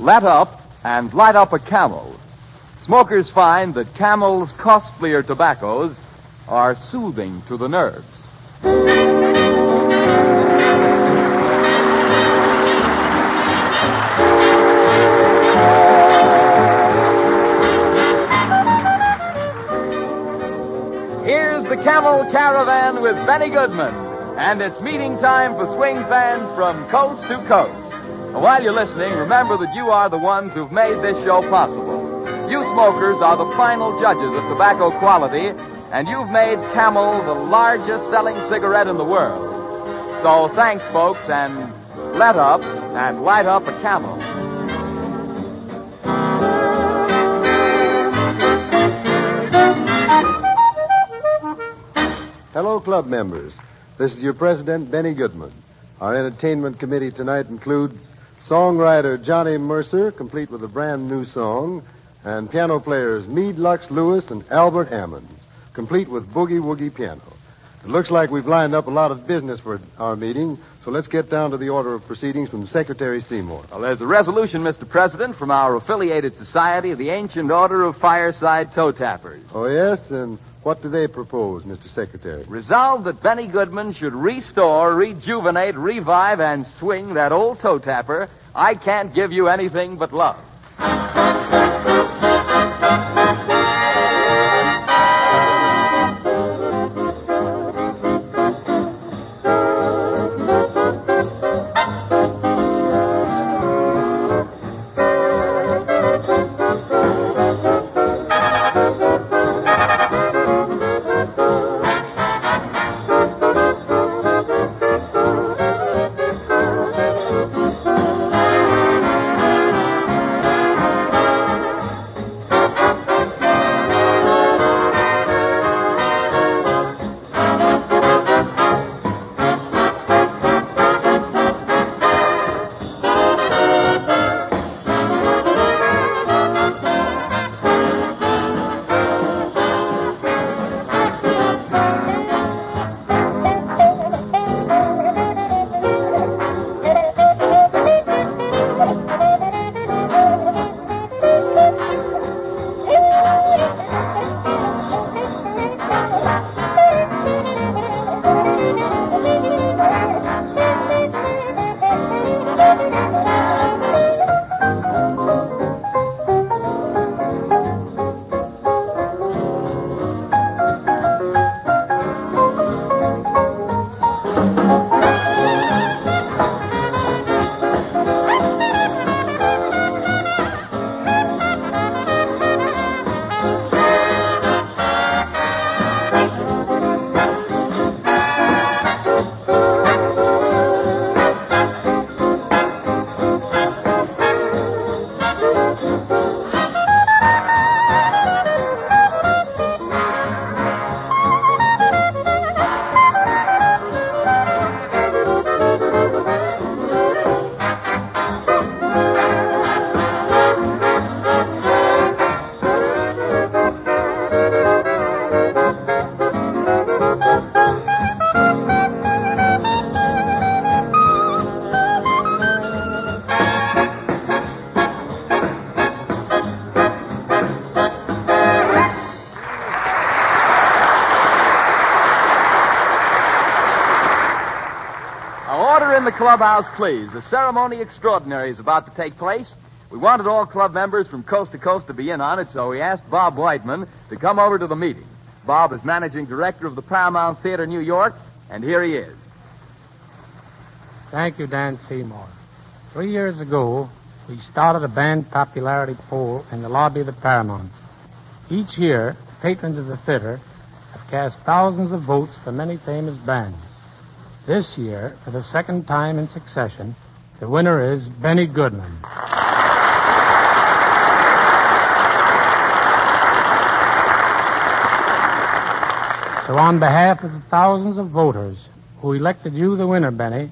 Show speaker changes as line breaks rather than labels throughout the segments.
let up and light up a camel. Smokers find that camel's costlier tobaccos are soothing to the nerves. Here's the Camel Caravan with Benny Goodman, and it's meeting time for swing fans from coast to coast. And while you're listening, remember that you are the ones who've made this show possible. You smokers are the final judges of tobacco quality, and you've made Camel the largest selling cigarette in the world. So thanks, folks, and let up and light up a camel.
Hello, club members. This is your president, Benny Goodman. Our entertainment committee tonight includes songwriter Johnny Mercer, complete with a brand new song, and piano players Meade Lux Lewis and Albert Ammons, complete with Boogie Woogie Piano. It looks like we've lined up a lot of business for our meeting, so let's get down to the order of proceedings from Secretary Seymour.
Well, there's a resolution, Mr. President, from our affiliated society, the Ancient Order of Fireside Toe Tappers.
Oh, yes? And what do they propose, Mr. Secretary?
Resolved that Benny Goodman should restore, rejuvenate, revive, and swing that old toe tapper, I can't give you anything but love. Clubhouse, please. The ceremony extraordinary is about to take place. We wanted all club members from coast to coast to be in on it, so we asked Bob Weitman to come over to the meeting. Bob is managing director of the Paramount Theater, New York, and here he is.
Thank you, Dan Seymour. Three years ago, we started a band popularity poll in the lobby of the Paramount. Each year, patrons of the theater have cast thousands of votes for many famous bands. This year, for the second time in succession, the winner is Benny Goodman. So, on behalf of the thousands of voters who elected you the winner, Benny,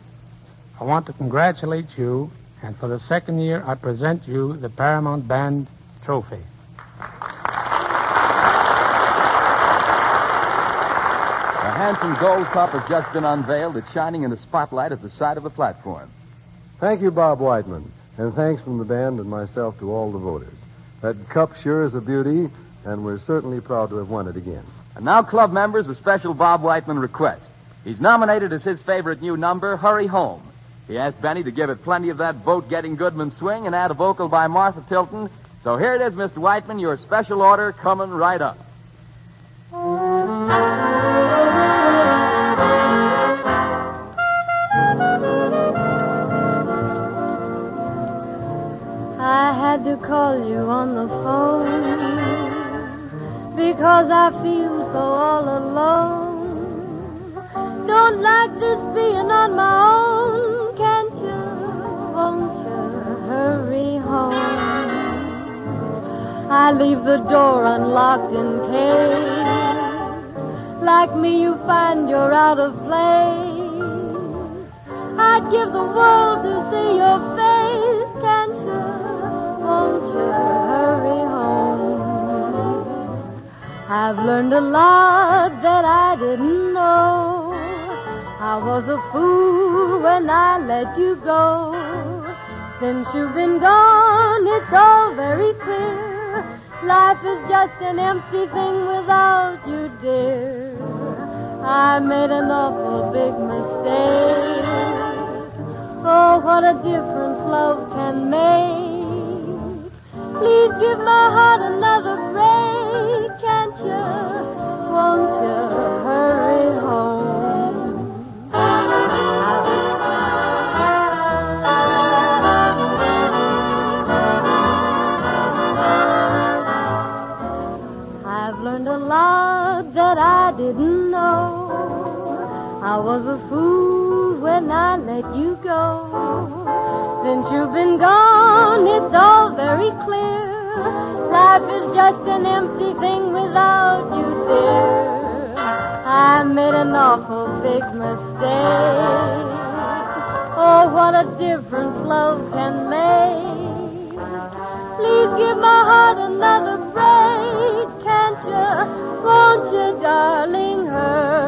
I want to congratulate you, and for the second year, I present you the Paramount Band Trophy.
Handsome gold cup has just been unveiled. It's shining in the spotlight at the side of the platform.
Thank you, Bob Weitman. And thanks from the band and myself to all the voters. That cup sure is a beauty, and we're certainly proud to have won it again.
And now, club members, a special Bob Weitman request. He's nominated as his favorite new number, Hurry Home. He asked Benny to give it plenty of that boat getting Goodman swing and add a vocal by Martha Tilton. So here it is, Mr. Weitman, your special order coming right up.
Call you on the phone because I feel so all alone. Don't like this being on my own. Can't you, won't you hurry home? I leave the door unlocked in case, like me, you find you're out of place. I'd give the world to see your face. I've learned a lot that I didn't know. I was a fool when I let you go. Since you've been gone, it's all very clear. Life is just an empty thing without you, dear. I made an awful big mistake. Oh, what a difference love can make. Please give my heart another break, can't you? Won't you hurry home? I've learned a lot that I didn't know. I was a fool when I let you go. Since you've been gone, it's all very clear. Life is just an empty thing without you, dear. I made an awful big mistake. Oh, what a difference love can make. Please give my heart another break, can't you? Won't you, darling, hurry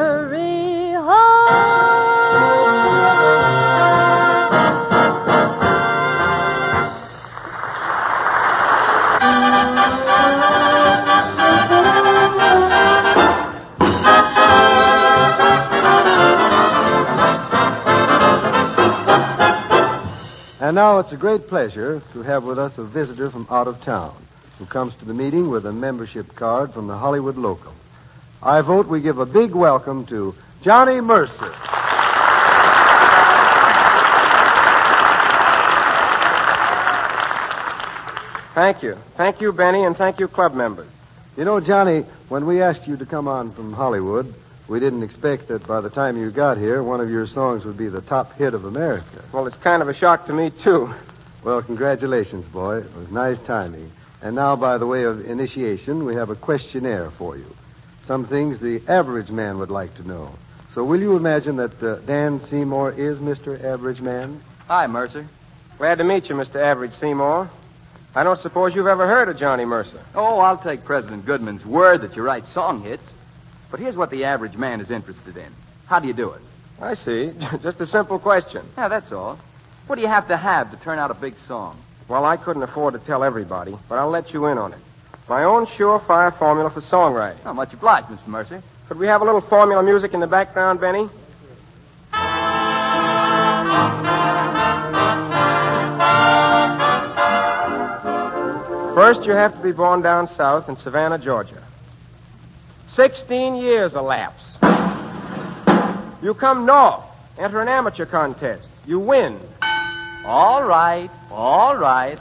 And now it's a great pleasure to have with us a visitor from out of town who comes to the meeting with a membership card from the Hollywood Local. I vote we give a big welcome to Johnny Mercer.
Thank you. Thank you, Benny, and thank you, club members.
You know, Johnny, when we asked you to come on from Hollywood, we didn't expect that by the time you got here, one of your songs would be the top hit of America.
Well, it's kind of a shock to me, too.
Well, congratulations, boy. It was nice timing. And now, by the way of initiation, we have a questionnaire for you. Some things the average man would like to know. So, will you imagine that uh, Dan Seymour is Mr. Average Man?
Hi, Mercer.
Glad to meet you, Mr. Average Seymour. I don't suppose you've ever heard of Johnny Mercer.
Oh, I'll take President Goodman's word that you write song hits. But here's what the average man is interested in. How do you do it?
I see. Just a simple question.
Yeah, that's all. What do you have to have to turn out a big song?
Well, I couldn't afford to tell everybody, but I'll let you in on it. My own surefire formula for songwriting.
How much obliged, Mr. Mercer.
Could we have a little formula music in the background, Benny? First, you have to be born down south in Savannah, Georgia. Sixteen years elapse. You come north, enter an amateur contest. You win,
All right, all right.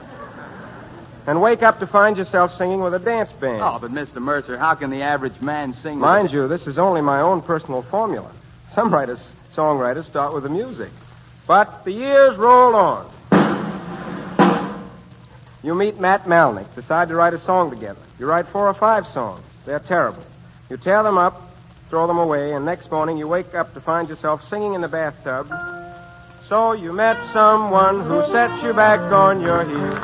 and wake up to find yourself singing with a dance band.
Oh, but Mr. Mercer, how can the average man sing? with
Mind
a-
you, this is only my own personal formula. Some writers, songwriters start with the music. But the years roll on. You meet Matt Malneck, decide to write a song together. You write four or five songs. They're terrible. You tear them up, throw them away, and next morning you wake up to find yourself singing in the bathtub. So you met someone who set you back on your heels.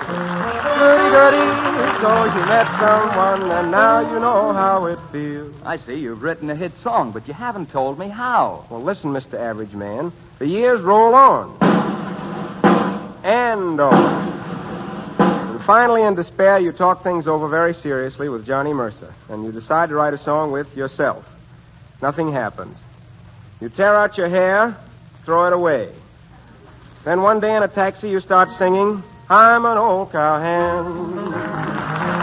Goody goody, so you met someone, and now you know how it feels.
I see you've written a hit song, but you haven't told me how.
Well, listen, Mr. Average Man. The years roll on. And on. Finally, in despair, you talk things over very seriously with Johnny Mercer, and you decide to write a song with yourself. Nothing happens. You tear out your hair, throw it away. Then one day in a taxi, you start singing, I'm an old cowhand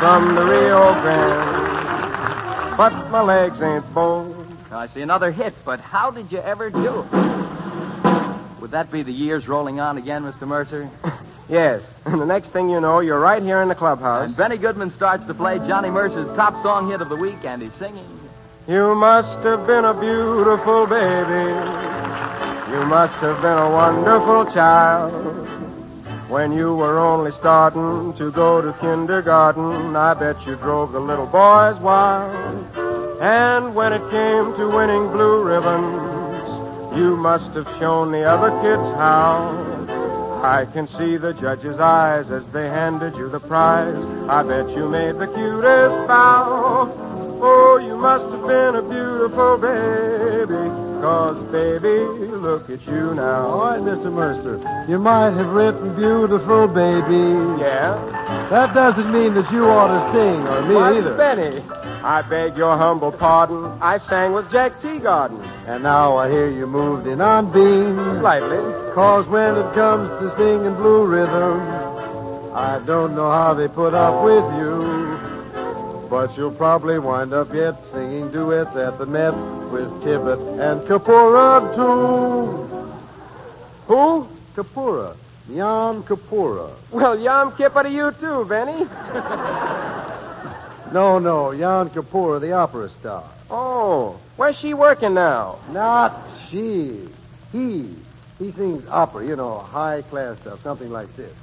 from the Rio Grande, but my legs ain't bold.
I see another hit, but how did you ever do it? Would that be the years rolling on again, Mr. Mercer?
Yes, and the next thing you know, you're right here in the clubhouse.
And Benny Goodman starts to play Johnny Mercer's top song hit of the week, and he's singing.
You must have been a beautiful baby. You must have been a wonderful child. When you were only starting to go to kindergarten, I bet you drove the little boys wild. And when it came to winning blue ribbons, you must have shown the other kids how. I can see the judge's eyes as they handed you the prize. I bet you made the cutest bow. Oh, you must have been a beautiful baby. Cause, baby, look at you now.
All right, Mr. Mercer. You might have written beautiful baby.
Yeah?
That doesn't mean that you ought to sing, or me
Why,
either.
Benny, I beg your humble pardon. I sang with Jack Teagarden.
And now I hear you moved in on beans.
Slightly.
Cause when it comes to singing blue rhythm, I don't know how they put up with you. But you'll probably wind up yet singing duets at the Met with Tibbett and Kiepura, too.
Who?
Kiepura. Jan Kiepura.
Well, Yom Kippur to you too, Benny.
No, no, Jan Kiepura, the opera star.
Oh, where's she working now?
Not she. He. He sings opera, you know, high class stuff, something like this.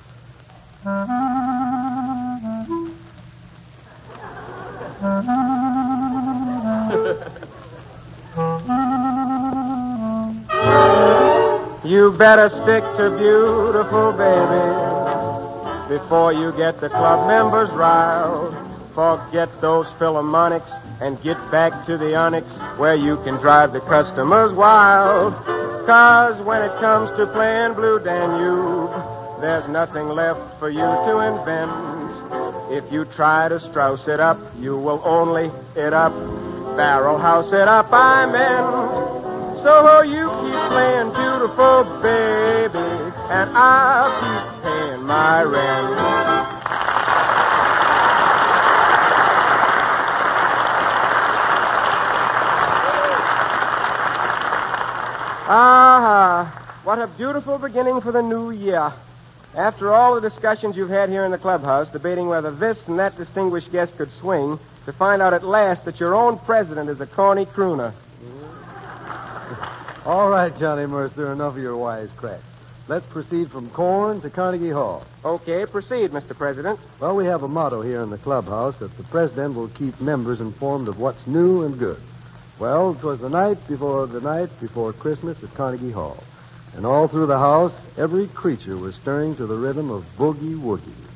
You better stick to beautiful baby before you get the club members riled. Forget those philharmonics and get back to the onyx where you can drive the customers wild. Cause when it comes to playing Blue Danube, there's nothing left for you to invent. If you try to Strauss it up, you will only it up, barrel house it up, I meant. So you keep playing beautiful baby, and I'll keep paying my rent. Ah, what a beautiful beginning for the new year. After all the discussions you've had here in the clubhouse, debating whether this and that distinguished guest could swing, to find out at last that your own president is a corny crooner.
All right, Johnny Mercer, enough of your wisecracks. Let's proceed from Corn to Carnegie Hall.
Okay, proceed, Mr. President.
Well, we have a motto here in the clubhouse that the president will keep members informed of what's new and good. Well, 'twas the night before the night before Christmas at Carnegie Hall. And all through the house, every creature was stirring to the rhythm of Boogie Woogie.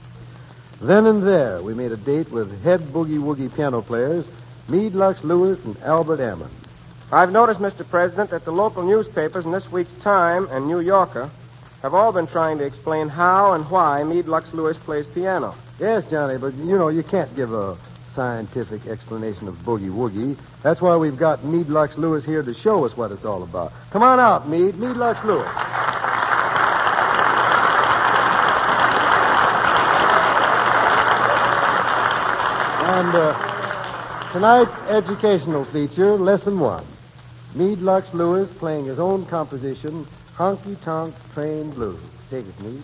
Then and there, we made a date with head Boogie Woogie piano players, Meade Lux Lewis and Albert Ammons.
I've noticed, Mr. President, that the local newspapers in this week's Time and New Yorker have all been trying to explain how and why Meade Lux Lewis plays piano.
Yes, Johnny, but you know, you can't give a scientific explanation of Boogie Woogie. That's why we've got Meade Lux Lewis here to show us what it's all about. Come on out, Meade. Meade Lux Lewis. And uh, tonight's educational feature, lesson one. Meade Lux Lewis playing his own composition, Honky Tonk Train Blues. Take it, Meade.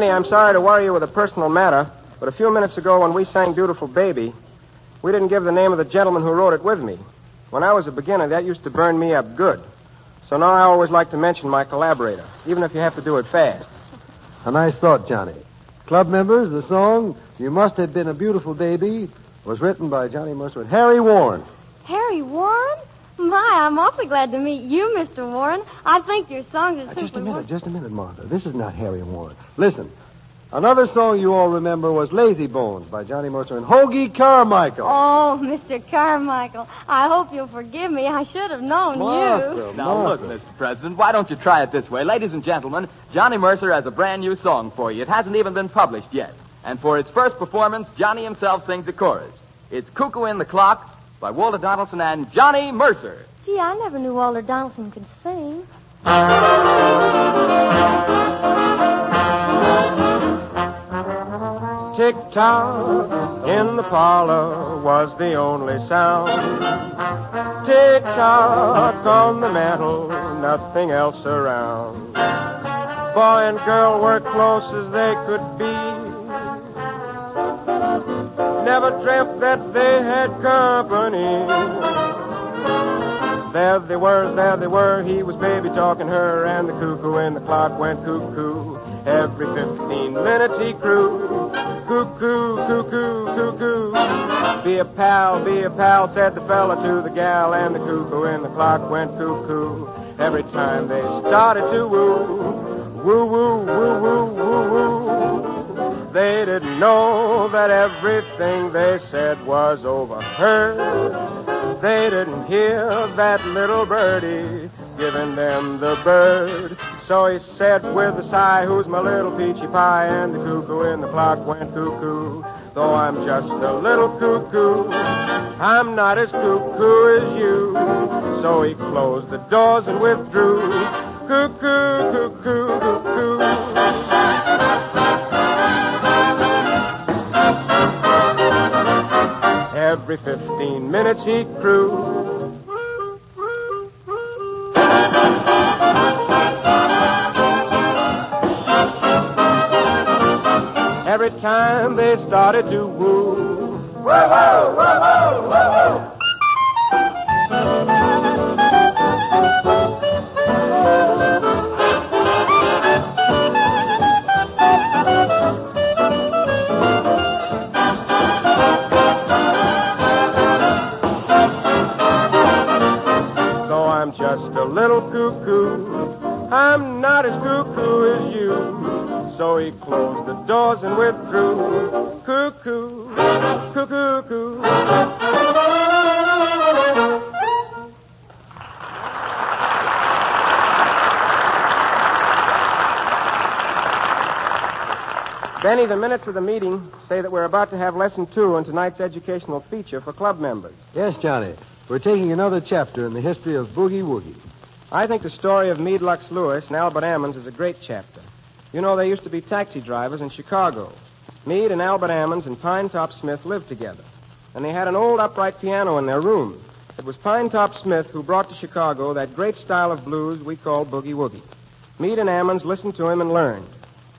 Benny, I'm sorry to worry you with a personal matter, but a few minutes ago when we sang Beautiful Baby, we didn't give the name of the gentleman who wrote it with me. When I was a beginner, that used to burn me up good. So now I always like to mention my collaborator, even if you have to do it fast.
A nice thought, Johnny. Club members, the song You Must Have Been a Beautiful Baby was written by Johnny Mercer and Harry Warren.
Harry Warren? My, I'm awfully glad to meet you, Mr. Warren. I think your songs are
Uh,
simply
just a minute,
won-
just a minute, Martha. This is not Harry Warren. Listen. Another song you all remember was Lazy Bones by Johnny Mercer and Hoagy Carmichael.
Oh, Mr. Carmichael, I hope you'll forgive me. I should have known you.
Martha,
Now, look, Mr. President, why don't you try it this way? Ladies and gentlemen, Johnny Mercer has a brand new song for you. It hasn't even been published yet. And for its first performance, Johnny himself sings a chorus. It's Cuckoo in the Clock by Walter Donaldson and Johnny Mercer.
Gee, I never knew Walter Donaldson could sing.
Tick tock in the parlor was the only sound. Tick tock on the mantel, nothing else around. Boy and girl were close as they could be. Never dreamt that they had company. There they were, there they were. He was baby talking her, and the cuckoo in the clock went cuckoo. Every 15 minutes he crew. Cuckoo, cuckoo, cuckoo. Be a pal, be a pal, said the fella to the gal, and the cuckoo in the clock went cuckoo. Every time they started to woo, woo, woo, woo, woo, woo, woo. They didn't know that everything they said was overheard. They didn't hear that little birdie giving them the bird. So he said with a sigh, Who's my little peachy pie? And the cuckoo in the clock went cuckoo. Though I'm just a little cuckoo, I'm not as cuckoo as you. So he closed the doors and withdrew. Cuckoo, cuckoo, cuckoo. Every 15 minutes he crew. Every time they started to woo. Woo, woo, woo, woo, woo, woo. Just a little cuckoo, I'm not as cuckoo as you. So he closed the doors and withdrew. Cuckoo, cuckoo, cuckoo. Benny, the minutes of the meeting say that we're about to have lesson two in tonight's educational feature for club members.
Yes, Johnny. We're taking another chapter in the history of Boogie Woogie.
I think the story of Meade Lux Lewis and Albert Ammons is a great chapter. You know, they used to be taxi drivers in Chicago. Meade and Albert Ammons and Pine Top Smith lived together. And they had an old upright piano in their room. It was Pine Top Smith who brought to Chicago that great style of blues we call boogie woogie. Meade and Ammons listened to him and learned.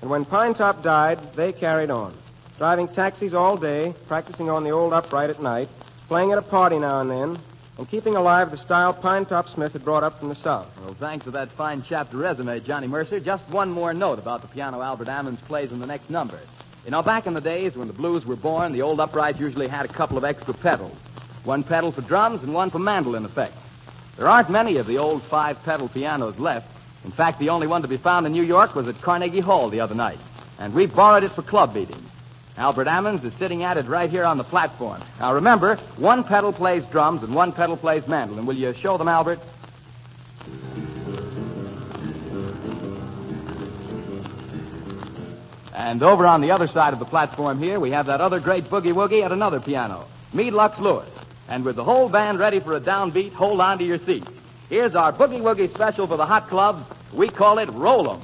And when Pine Top died, they carried on, driving taxis all day, practicing on the old upright at night, playing at a party now and then, and keeping alive the style Pine Top Smith had brought up from the South.
Well, thanks for that fine chapter resume, Johnny Mercer. Just one more note about the piano Albert Ammons plays in the next number. You know, back in the days when the blues were born, the old uprights usually had a couple of extra pedals. One pedal for drums and one for mandolin effects. There aren't many of the old five pedal pianos left. In fact, the only one to be found in New York was at Carnegie Hall the other night. And we borrowed it for club meetings. Albert Ammons is sitting at it right here on the platform. Now remember, one pedal plays drums and one pedal plays mandolin. Will you show them, Albert? And over on the other side of the platform here, we have that other great boogie woogie at another piano, Meade Lux Lewis. And with the whole band ready for a downbeat, hold on to your seats. Here's our boogie woogie special for the hot clubs. We call it Roll 'em.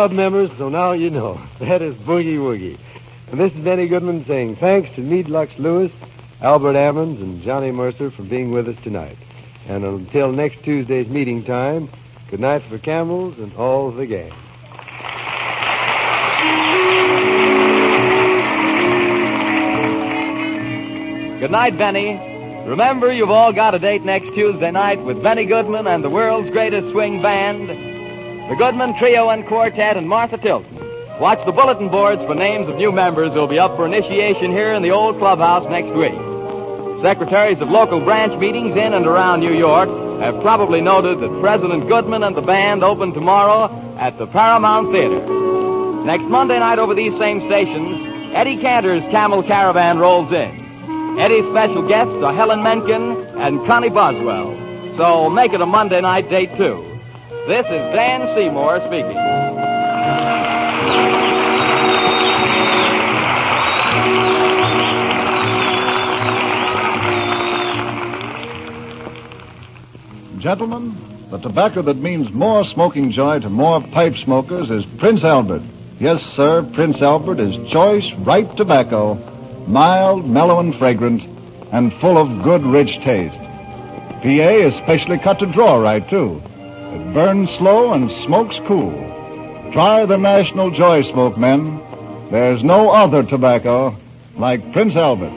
Club members, so now you know. That is Boogie Woogie. And this is Benny Goodman saying thanks to Meade Lux Lewis, Albert Ammons, and Johnny Mercer for being with us tonight. And until next Tuesday's meeting time, good night for Camels and all the gang.
Good night, Benny. Remember, you've all got a date next Tuesday night with Benny Goodman and the world's greatest swing band, the Goodman Trio and Quartet and Martha Tilton. Watch the bulletin boards for names of new members who'll be up for initiation here in the old clubhouse next week. Secretaries of local branch meetings in and around New York have probably noted that President Goodman and the band open tomorrow at the Paramount Theater. Next Monday night over these same stations, Eddie Cantor's Camel Caravan rolls in. Eddie's special guests are Helen Menken and Connie Boswell. So make it a Monday night date, too. This is Dan Seymour speaking.
Gentlemen, the tobacco that means more smoking joy to more pipe smokers is Prince Albert. Yes, sir, Prince Albert is choice, ripe tobacco, mild, mellow, and fragrant, and full of good, rich taste. PA is specially cut to draw right, too. Burns slow and smokes cool. Try the National Joy Smoke, men. There's no other tobacco like Prince Albert.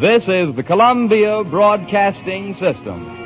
This is the Columbia Broadcasting System.